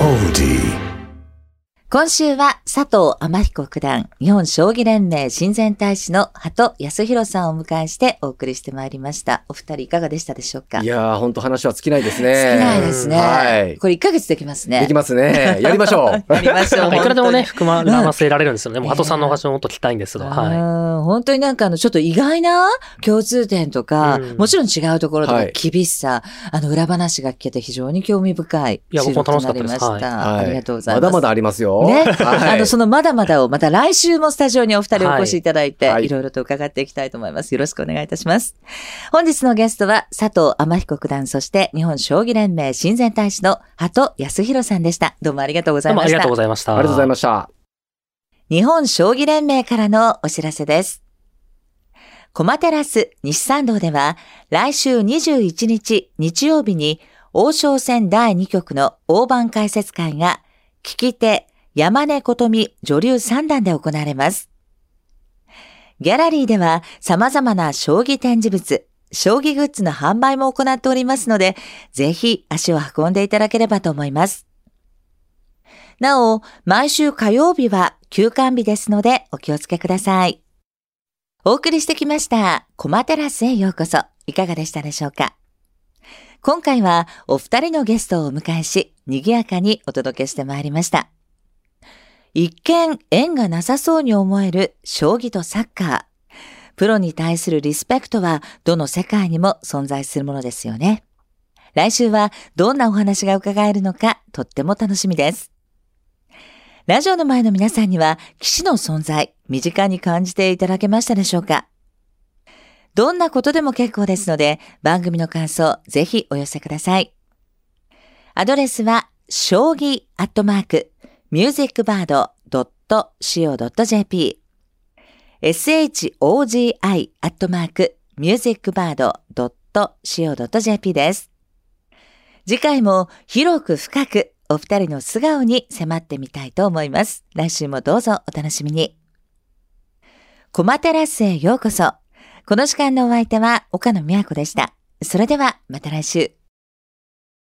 Odie. 今週は佐藤天彦九段、日本将棋連盟親善大使の鳩康弘さんをお迎えしてお送りしてまいりました。お二人いかがでしたでしょうか？いやー、本当話は尽きないですね。尽きないですね。はい。これ1ヶ月できますね？できますね。やりましょう。やりましょう。いくらでもね、本含まらせられるんですよね。もう、うん鳩さんのお話ももっと聞きたいんですが。はい。うん本当になんかあの、ちょっと意外な共通点とか、うんもちろん違うところとか、はい厳しさ、あの、裏話が聞けて非常に興味深いいや僕も楽しかったですはいありがとうございます。まだまだありますよ。ね。はいあの、そのまだまだをまた来週もスタジオにお二人お越しいただいて、はいいろいろと伺っていきたいと思います。よろしくお願いいたします。本日のゲストは佐藤天彦九段、そして日本将棋連盟親善大使の鳩康弘さんでした。どうもありがとうございましたどうもありがとうご。ざいました。ありがとうございました。日本将棋連盟からのお知らせです。コマテラス西参道では来週21日日曜日に王将戦第2局の大盤解説会が聞き手山根琴美女流三段で行われます。ギャラリーでは様々な将棋展示物、将棋グッズの販売も行っておりますので、ぜひ足を運んでいただければと思います。なお、毎週火曜日は休館日ですのでお気をつけください。お送りしてきました、コマテラスへようこそ。いかがでしたでしょうか？今回はお二人のゲストをお迎えし、賑やかにお届けしてまいりました。一見縁がなさそうに思える将棋とサッカー。プロに対するリスペクトはどの世界にも存在するものですよね。来週はどんなお話が伺えるのかとっても楽しみです。ラジオの前の皆さんには、騎士の存在、身近に感じていただけましたでしょうか？どんなことでも結構ですので、番組の感想、ぜひお寄せください。アドレスは、将棋アットマーク、musicbird.co.jp、shogi アットマーク、musicbird.co.jp です。次回も広く深くお二人の素顔に迫ってみたいと思います。来週もどうぞお楽しみに。コマテラスへようこそ。この時間のお相手は岡野美和子でした。それではまた来週。